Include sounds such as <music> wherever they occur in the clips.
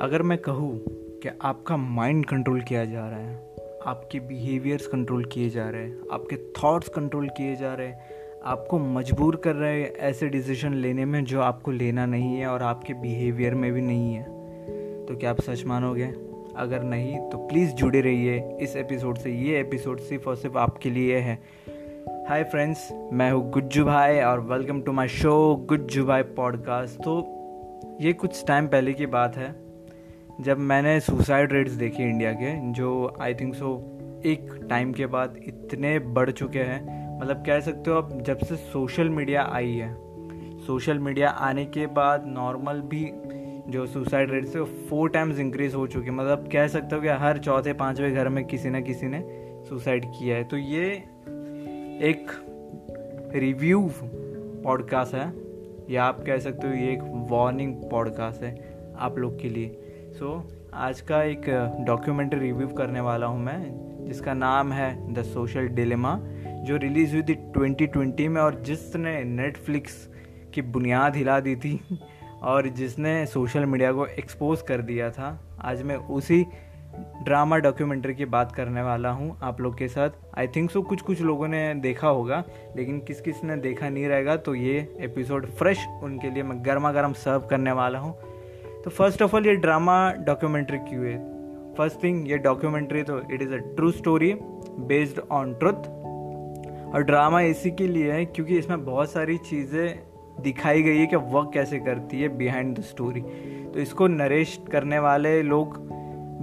अगर मैं कहूँ कि आपका माइंड कंट्रोल किया जा रहा है, आपके बिहेवियर्स कंट्रोल किए जा रहे हैं, आपके थॉट्स कंट्रोल किए जा रहे हैं, आपको मजबूर कर रहे हैं ऐसे डिसीज़न लेने में जो आपको लेना नहीं है और आपके बिहेवियर में भी नहीं है तो क्या आप सच मानोगे? अगर नहीं तो प्लीज़ जुड़े रहिए इस एपिसोड से। ये एपिसोड सिर्फ़ और सिर्फ़ आपके लिए है। हाय फ्रेंड्स मैं हूँ गुज्जू भाई और welcome to my show Gujju Bhai podcast तो ये कुछ टाइम पहले की बात है। जब मैंने सुसाइड रेट्स देखे इंडिया के, जो आई थिंक सो एक टाइम के बाद इतने बढ़ चुके हैं। मतलब कह सकते हो आप, जब से सोशल मीडिया आई है सोशल मीडिया आने के बाद नॉर्मल भी जो सुसाइड रेट से फोर टाइम्स इंक्रीज हो चुके हैं। मतलब कह सकते हो कि हर चौथे, पाँचवें घर में किसी न किसी ने सुसाइड किया है। तो ये एक रिव्यू पॉडकास्ट है, या आप कह सकते हो ये एक वार्निंग पॉडकास्ट है आप लोग के लिए। सो so, आज का एक डॉक्यूमेंट्री रिव्यू करने वाला हूँ मैं जिसका नाम है द सोशल डिलेमा जो रिलीज़ हुई थी 2020 में और जिसने नेटफ्लिक्स की बुनियाद हिला दी थी <laughs> और जिसने सोशल मीडिया को एक्सपोज कर दिया था। आज मैं उसी ड्रामा डॉक्यूमेंट्री की बात करने वाला हूँ आप लोग के साथ। आई थिंक सो कुछ कुछ लोगों ने देखा होगा लेकिन किस किस ने देखा नहीं रहेगा तो ये एपिसोड फ्रेश उनके लिए मैं गर्मा गर्म सर्व करने वाला हूँ। तो फ़र्स्ट ऑफ़ ऑल ये ड्रामा डॉक्यूमेंट्री क्यों है? फ़र्स्ट थिंग ये डॉक्यूमेंट्री तो it is a true story based on truth और ड्रामा इसी के लिए है क्योंकि इसमें बहुत सारी चीज़ें दिखाई गई है कि वर्क कैसे करती है बिहाइंड द स्टोरी तो इसको नरेश करने वाले लोग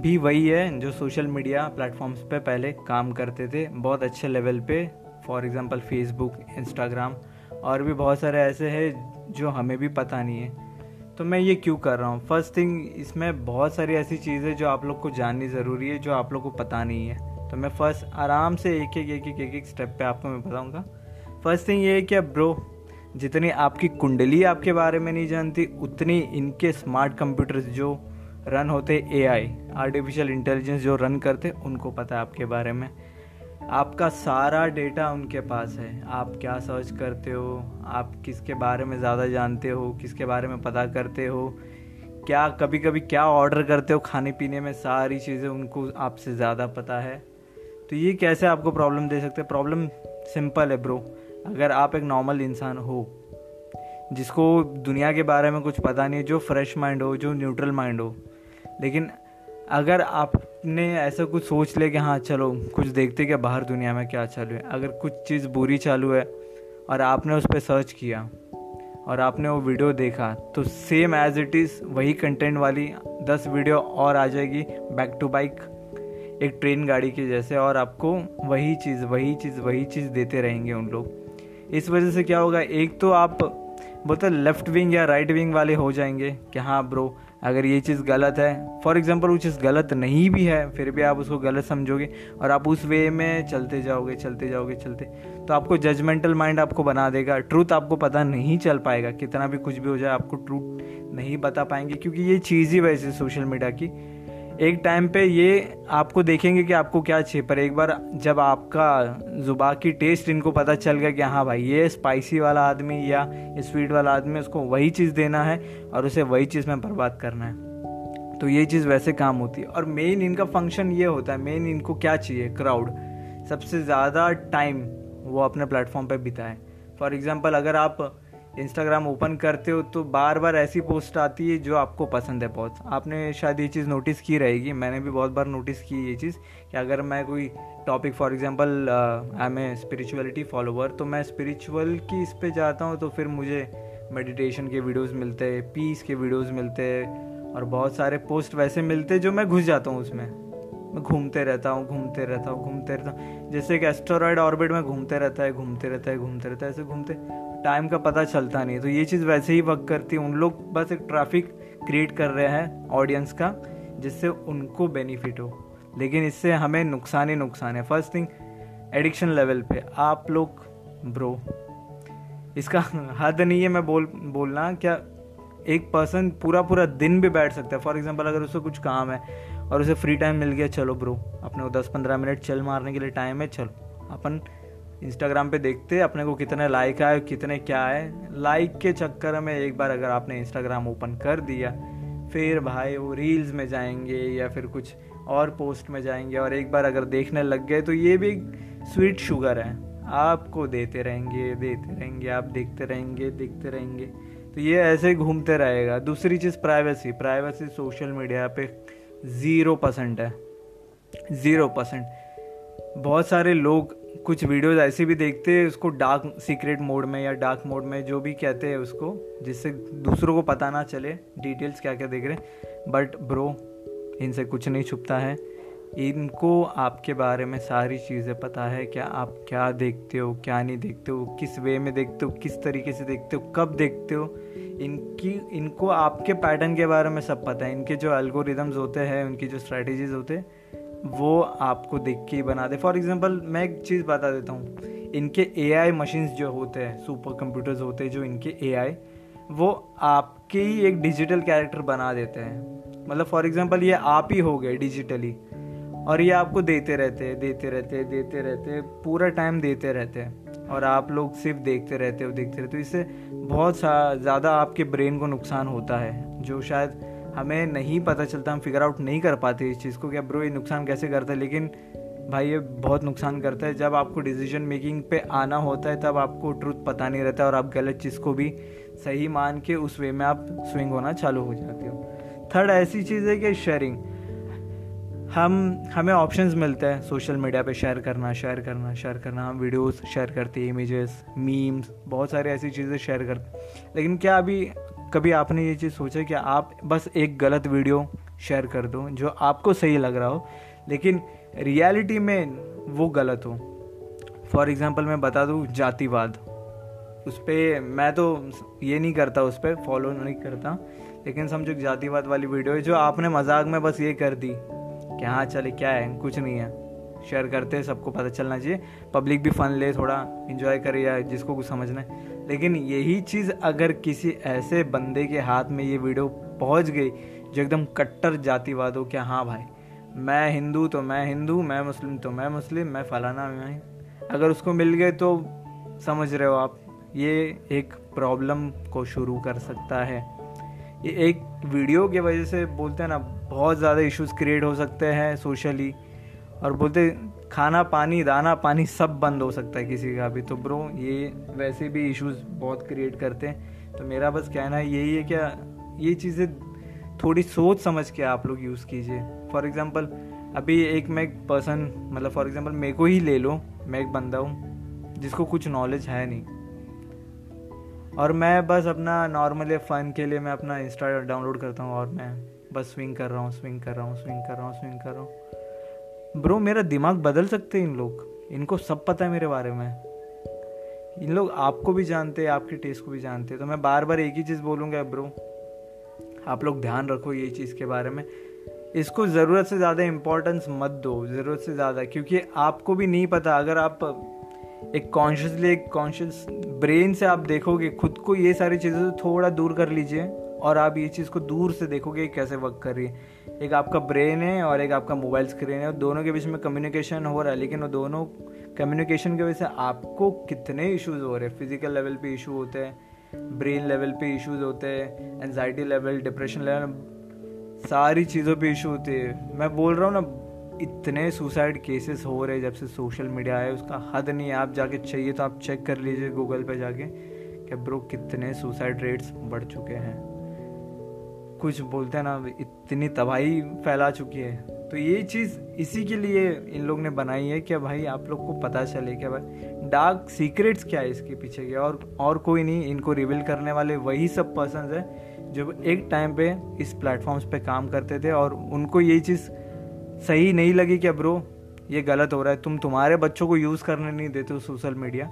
भी वही है जो सोशल मीडिया प्लेटफॉर्म्स पे पहले काम करते थे, बहुत अच्छे लेवल पे फॉर एग्ज़ाम्पल फेसबुक इंस्टाग्राम और भी बहुत सारे ऐसे हैं जो हमें भी पता नहीं है। तो मैं ये क्यों कर रहा हूँ? फ़र्स्ट थिंग इसमें बहुत सारी ऐसी चीज़ें जो आप लोग को जाननी ज़रूरी है, जो आप लोग को पता नहीं है। तो मैं फ़र्स्ट आराम से एक एक एक एक एक एक स्टेप पे आपको मैं बताऊँगा। फ़र्स्ट थिंग ये है कि ब्रो जितनी आपकी कुंडली आपके बारे में नहीं जानती, उतनी इनके स्मार्ट कंप्यूटर्स जो रन होते ए आई आर्टिफिशियल इंटेलिजेंस जो रन करते, उनको पता है आपके बारे में। आपका सारा डेटा उनके पास है। आप क्या सर्च करते हो? आप किसके बारे में ज़्यादा जानते हो? किसके बारे में पता करते हो? क्या कभी कभी क्या ऑर्डर करते हो खाने पीने में? सारी चीज़ें उनको आपसे ज़्यादा पता है। तो ये कैसे आपको प्रॉब्लम दे सकते हैं? प्रॉब्लम सिंपल है ब्रो अगर आप एक नॉर्मल इंसान हो, जिसको दुनिया के बारे में कुछ पता नहीं है, जो फ्रेश माइंड हो, जो न्यूट्रल माइंड हो, लेकिन अगर आपने ऐसा कुछ सोच लिया कि हाँ चलो, कुछ देखते क्या बाहर दुनिया में क्या चालू है। अगर कुछ चीज़ बुरी चालू है और आपने उस पर सर्च किया और आपने वो वीडियो देखा तो सेम एज इट इज़ वही कंटेंट वाली दस वीडियो और आ जाएगी बैक टू बाइक एक ट्रेन गाड़ी की जैसे, और आपको वही चीज़ वही चीज़ वही चीज़ देते रहेंगे उन लोग। इस वजह से क्या होगा, एक तो आप, बोलते लेफ़्ट विंग या राइट विंग वाले हो जाएँगे कि हाँ ब्रो अगर ये चीज़ गलत है फॉर एग्ज़ाम्पल वो चीज़ गलत नहीं भी है, फिर भी आप उसको गलत समझोगे और आप उस वे में चलते जाओगे चलते जाओगे, चलते तो आपको जजमेंटल माइंड आपको बना देगा। ट्रूथ आपको पता नहीं चल पाएगा, कितना भी कुछ भी हो जाए, आपको ट्रूथ नहीं बता पाएँगे, क्योंकि ये चीज़ ही वैसे सोशल मीडिया की एक टाइम पे ये आपको देखेंगे कि आपको क्या चाहिए, पर एक बार जब आपका जुबा की टेस्ट इनको पता चल गया कि हाँ भाई, ये स्पाइसी वाला आदमी या स्वीट वाला आदमी, उसको वही चीज़ देना है और उसे वही चीज़ में बर्बाद करना है। तो ये चीज़ वैसे काम होती है। और मेन इनका फ़ंक्शन ये होता है मेन इनको क्या चाहिए? क्राउड सबसे ज़्यादा टाइम वो अपने प्लेटफॉर्म पर बिताए। फॉर एग्ज़ाम्पल अगर आप इंस्टाग्राम ओपन करते हो तो बार बार ऐसी पोस्ट आती है जो आपको पसंद है बहुत। आपने शायद ये चीज़ नोटिस की रहेगी। मैंने भी बहुत बार नोटिस की ये चीज़ कि अगर मैं कोई topic for example I am a spirituality follower तो मैं स्पिरिचुअल की इस पर जाता हूँ तो फिर मुझे मेडिटेशन के वीडियोस मिलते हैं पीस के वीडियोस मिलते हैं और बहुत सारे पोस्ट वैसे मिलते जो मैं घुस जाता हूँ उसमें। मैं घूमते रहता हूँ, घूमते रहता हूँ, घूमते रहता हूँ। जैसे एक एस्ट्रॉयड ऑर्बिट में घूमते रहता है, घूमते रहता है, घूमते रहता है, ऐसे घूमते। टाइम का पता चलता नहीं तो ये चीज़ वैसे ही वर्क करती है। उन लोग बस एक ट्रैफ़िक क्रिएट कर रहे हैं ऑडियंस का, जिससे उनको बेनिफिट हो। लेकिन इससे हमें नुकसान ही नुकसान है। फ़र्स्ट थिंग एडिक्शन लेवल पे। आप लोग ब्रो इसका <laughs> हद नहीं है मैं बोल, बोलना। क्या एक पर्सन पूरा पूरा दिन भी बैठ सकता है? फॉर एग्ज़ाम्पल अगर उसे कुछ काम है और उसे फ्री टाइम मिल गया, चलो ब्रो अपने को दस पंद्रह मिनट चल मारने के लिए टाइम है, चलो। अपन इंस्टाग्राम पे देखते हैं अपने को कितने लाइक आए, कितने क्या आए। लाइक के चक्कर में एक बार अगर आपने इंस्टाग्राम ओपन कर दिया, फिर भाई वो रील्स में जाएँगे या फिर कुछ और पोस्ट में जाएँगे और एक बार अगर देखने लग गए तो ये भी स्वीट शुगर है। आपको देते रहेंगे देते रहेंगे, आप देखते रहेंगे देखते रहेंगे। तो ये ऐसे ही घूमते रहेगा। दूसरी चीज़ प्राइवेसी प्राइवेसी सोशल मीडिया पे ज़ीरो परसेंट है। ज़ीरो परसेंट बहुत सारे लोग कुछ वीडियोस ऐसे भी देखते हैं उसको डार्क सीक्रेट मोड में या डार्क मोड में, जो भी कहते हैं उसको, जिससे दूसरों को पता ना चले डिटेल्स क्या क्या देख रहे हैं। बट ब्रो इनसे कुछ नहीं छुपता है। इनको आपके बारे में सारी चीज़ें पता है, क्या आप क्या देखते हो, क्या नहीं देखते हो, किस वे में देखते हो, किस तरीके से देखते हो, कब देखते हो। इनकी, इनको आपके पैटर्न के बारे में सब पता है। इनके जो एल्गोरिदम्स होते हैं, उनकी जो स्ट्रैटेजीज होते हैं वो आपको देख के बना दे। फॉर एग्ज़ाम्पल मैं एक चीज़ बता देता हूँ। इनके ए आई मशीन्स जो होते हैं सुपर कंप्यूटर्स होते हैं, जो इनके ए आई वो आपके ही एक डिजिटल कैरेक्टर बना देते हैं। मतलब फॉर एग्ज़ाम्पल ये आप ही हो गए डिजिटली और ये आपको देते रहते हैं, देते रहते हैं, देते रहते हैं, पूरा टाइम देते रहते हैं, और आप लोग सिर्फ़ देखते रहते हो, देखते रहते हो। इससे बहुत ज़्यादा आपके ब्रेन को नुकसान होता है, जो शायद हमें नहीं पता चलता, हम फिगर आउट नहीं कर पाते इस चीज़ को कि ब्रो ये नुकसान कैसे करता है। लेकिन भाई ये बहुत नुकसान करता है। जब आपको डिसीज़न मेकिंग पे आना होता है, तब आपको ट्रुथ पता नहीं रहता और आप गलत चीज़ को भी सही मान के उस वे में आप स्विंग होना चालू हो जाते हो। थर्ड ऐसी चीज़ है कि शेयरिंग हम, हमें ऑप्शंस मिलते हैं सोशल मीडिया पे शेयर करना शेयर करना शेयर करना। हम वीडियोस शेयर करते हैं इमेजेस मीम्स बहुत सारी ऐसी चीज़ें शेयर करते लेकिन क्या अभी कभी आपने ये चीज़ सोचा कि आप बस एक गलत वीडियो शेयर कर दो जो आपको सही लग रहा हो, लेकिन रियलिटी में वो गलत हो? फॉर एग्ज़ाम्पल मैं बता दूँ, जातिवाद। उस पर मैं तो ये नहीं करता, उस पर फॉलो नहीं करता, लेकिन समझो जातिवाद वाली वीडियो है जो आपने मज़ाक में बस ये कर दी, कि हाँ चले, क्या है? कुछ नहीं है। शेयर करते हैं, सबको पता चलना चाहिए। पब्लिक भी फन ले, थोड़ा इन्जॉय करे या जिसको कुछ समझना है लेकिन यही चीज़ अगर किसी ऐसे बंदे के हाथ में ये वीडियो पहुँच गई, जो एकदम कट्टर जातिवाद हो क्या हाँ भाई, मैं हिंदू तो मैं हिंदू, मैं मुस्लिम तो मैं मुस्लिम, मैं फलाना मैं अगर उसको मिल गए तो समझ रहे हो आप, ये एक प्रॉब्लम को शुरू कर सकता है। ये एक वीडियो की वजह से बोलते हैं ना, बहुत ज़्यादा इश्यूज़ क्रिएट हो सकते हैं सोशली और बोलते खाना, पानी, दाना, पानी सब बंद हो सकता है किसी का भी। तो ब्रो ये वैसे भी इश्यूज़ बहुत क्रिएट करते हैं। तो मेरा बस कहना यही है, क्या ये चीज़ें थोड़ी सोच समझ के आप लोग यूज़ कीजिए। फॉर एग्ज़ाम्पल अभी एक मैं एक पर्सन मतलब फॉर एग्ज़ाम्पल मेरे को ही ले लो, मैं एक बंदा हूँ, जिसको कुछ नॉलेज है नहीं। और मैं बस अपना नॉर्मली फ़न के लिए मैं अपना इंस्टा डाउनलोड करता हूँ और मैं बस स्विंग कर रहा हूँ स्विंग कर रहा हूँ स्विंग कर रहा हूँ स्विंग कर रहा हूँ। ब्रो मेरा दिमाग बदल सकते हैं इन लोग? इनको सब पता है मेरे बारे में। इन लोग आपको भी जानते हैं, आपके टेस्ट को भी जानते हैं। तो मैं बार बार एक ही चीज़ बोलूँगा ब्रो आप लोग ध्यान रखो ये चीज़ के बारे में। इसको ज़रूरत से ज़्यादा इम्पोर्टेंस मत दो, ज़रूरत से ज़्यादा। क्योंकि आपको भी नहीं पता, अगर आप एक कॉन्शियसली एक कॉन्शियस ब्रेन से आप देखोगे, खुद को ये सारी चीज़ें से थोड़ा दूर कर लीजिए। और आप ये चीज़ को दूर से देखोगे कैसे वर्क कर रही है। एक आपका ब्रेन है और एक आपका मोबाइल स्क्रीन है, और दोनों के बीच में कम्युनिकेशन हो रहा है, लेकिन वो दोनों कम्युनिकेशन की वजह से आपको कितने इश्यूज़ हो रहे हैं? फ़िज़िकल लेवल पे इशू होते हैं ब्रेन लेवल पे इश्यूज़ होते हैं एनजाइटी लेवल डिप्रेशन लेवल सारी चीज़ों पे इशू होते हैं। मैं बोल रहा हूँ ना, इतने सुसाइड केसेस हो रहे जब से सोशल मीडिया आया उसका हद नहीं है। आप जाके चाहिए तो आप चेक कर लीजिए गूगल पे जाके कि ब्रो कितने सुसाइड रेट्स बढ़ चुके हैं। कुछ बोलते हैं ना इतनी तबाही फैला चुकी है। तो ये चीज़ इसी के लिए इन लोग ने बनाई है कि भाई आप लोग को पता चले कि भाई डार्क सीक्रेट्स क्या है इसके पीछे के, और और कोई नहीं, इनको रिवील करने वाले वही सब पर्सन है जो एक टाइम पे इस प्लेटफॉर्म्स पे काम करते थे, और उनको ये चीज़ सही नहीं लगी क्या ब्रो ये गलत हो रहा है। तुम तुम्हारे बच्चों को यूज़ करने नहीं देते हो सोशल मीडिया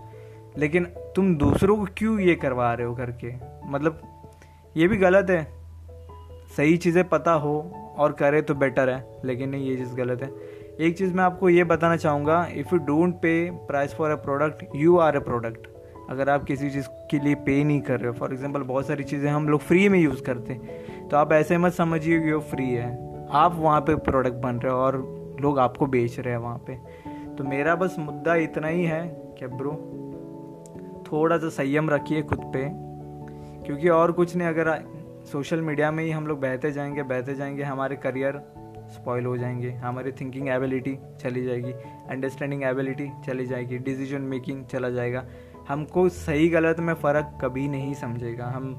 लेकिन तुम दूसरों को क्यों ये करवा रहे हो करके? मतलब ये भी गलत है। सही चीज़ें पता हो और करे तो बेटर है, लेकिन नहीं, ये चीज़ गलत है। एक चीज़ मैं आपको ये बताना चाहूँगा if you don't pay price for a product you are a product अगर आप किसी चीज़ के लिए पे नहीं कर रहे हो फॉर एग्ज़ाम्पल बहुत सारी चीज़ें हम लोग फ्री में यूज़ करते हैं तो आप ऐसे मत समझिए कि वो फ्री है। आप वहाँ पे प्रोडक्ट बन रहे हो और लोग आपको बेच रहे हैं वहाँ पे। तो मेरा बस मुद्दा इतना ही है कि ब्रो थोड़ा सा संयम रखिए खुद पे, क्योंकि और कुछ नहीं, अगर सोशल मीडिया में ही हम लोग बहते जाएँगे बहते जाएँगे, हमारे करियर स्पॉइल हो जाएँगे, हमारी थिंकिंग एबिलिटी चली जाएगी अंडरस्टैंडिंग एबिलिटी चली जाएगी डिसीज़न मेकिंग चला जाएगा। हमको सही गलत में फ़र्क कभी नहीं समझेगा। हम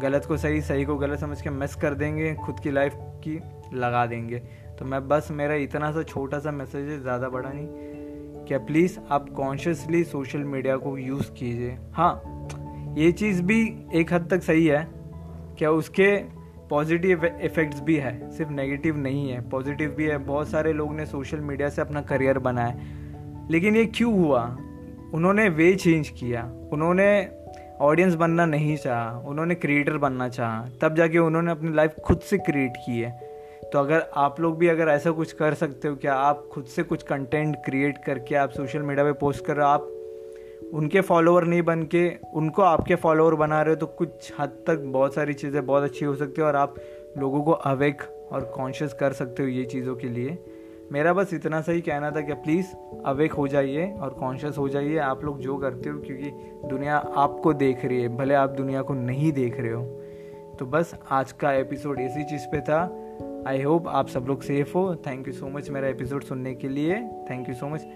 गलत को सही सही को गलत समझ के मिस कर देंगे, खुद की लाइफ की लगा देंगे। तो मैं बस मेरा इतना सा छोटा सा मैसेज है, ज़्यादा बड़ा नहीं क्या प्लीज़ आप कॉन्शियसली सोशल मीडिया को यूज़ कीजिए। हाँ ये चीज़ भी एक हद तक सही है क्या उसके पॉजिटिव इफ़ेक्ट्स भी है? सिर्फ़ नेगेटिव नहीं है। पॉजिटिव भी है। बहुत सारे लोग ने सोशल मीडिया से अपना करियर बनाया। लेकिन ये क्यों हुआ? उन्होंने वे चेंज किया। उन्होंने ऑडियंस बनना नहीं चाहा। उन्होंने क्रिएटर बनना चाहा। तब जाके उन्होंने अपनी लाइफ खुद से क्रिएट की है। तो अगर आप लोग भी अगर ऐसा कुछ कर सकते हो, क्या आप खुद से कुछ कंटेंट क्रिएट करके आप सोशल मीडिया पे पोस्ट कर रहे हो? आप उनके फॉलोअर नहीं बन के उनको आपके फॉलोअर बना रहे हो तो कुछ हद तक बहुत सारी चीज़ें बहुत अच्छी हो सकती है और आप लोगों को अवेक और कॉन्शियस कर सकते हो ये चीज़ों के लिए। मेरा बस इतना सा ही कहना था कि प्लीज़ अवेक हो जाइए और कॉन्शियस हो जाइए। आप लोग जो करते हो, क्योंकि दुनिया आपको देख रही है, भले आप दुनिया को नहीं देख रहे हो। तो बस आज का एपिसोड इसी चीज़ पे था। आई होप आप सब लोग सेफ़ हो। थैंक यू सो मच मेरा एपिसोड सुनने के लिए। Thank you so much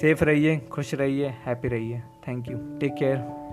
safe रहिए खुश रहिए हैप्पी रहिए. Thank you take care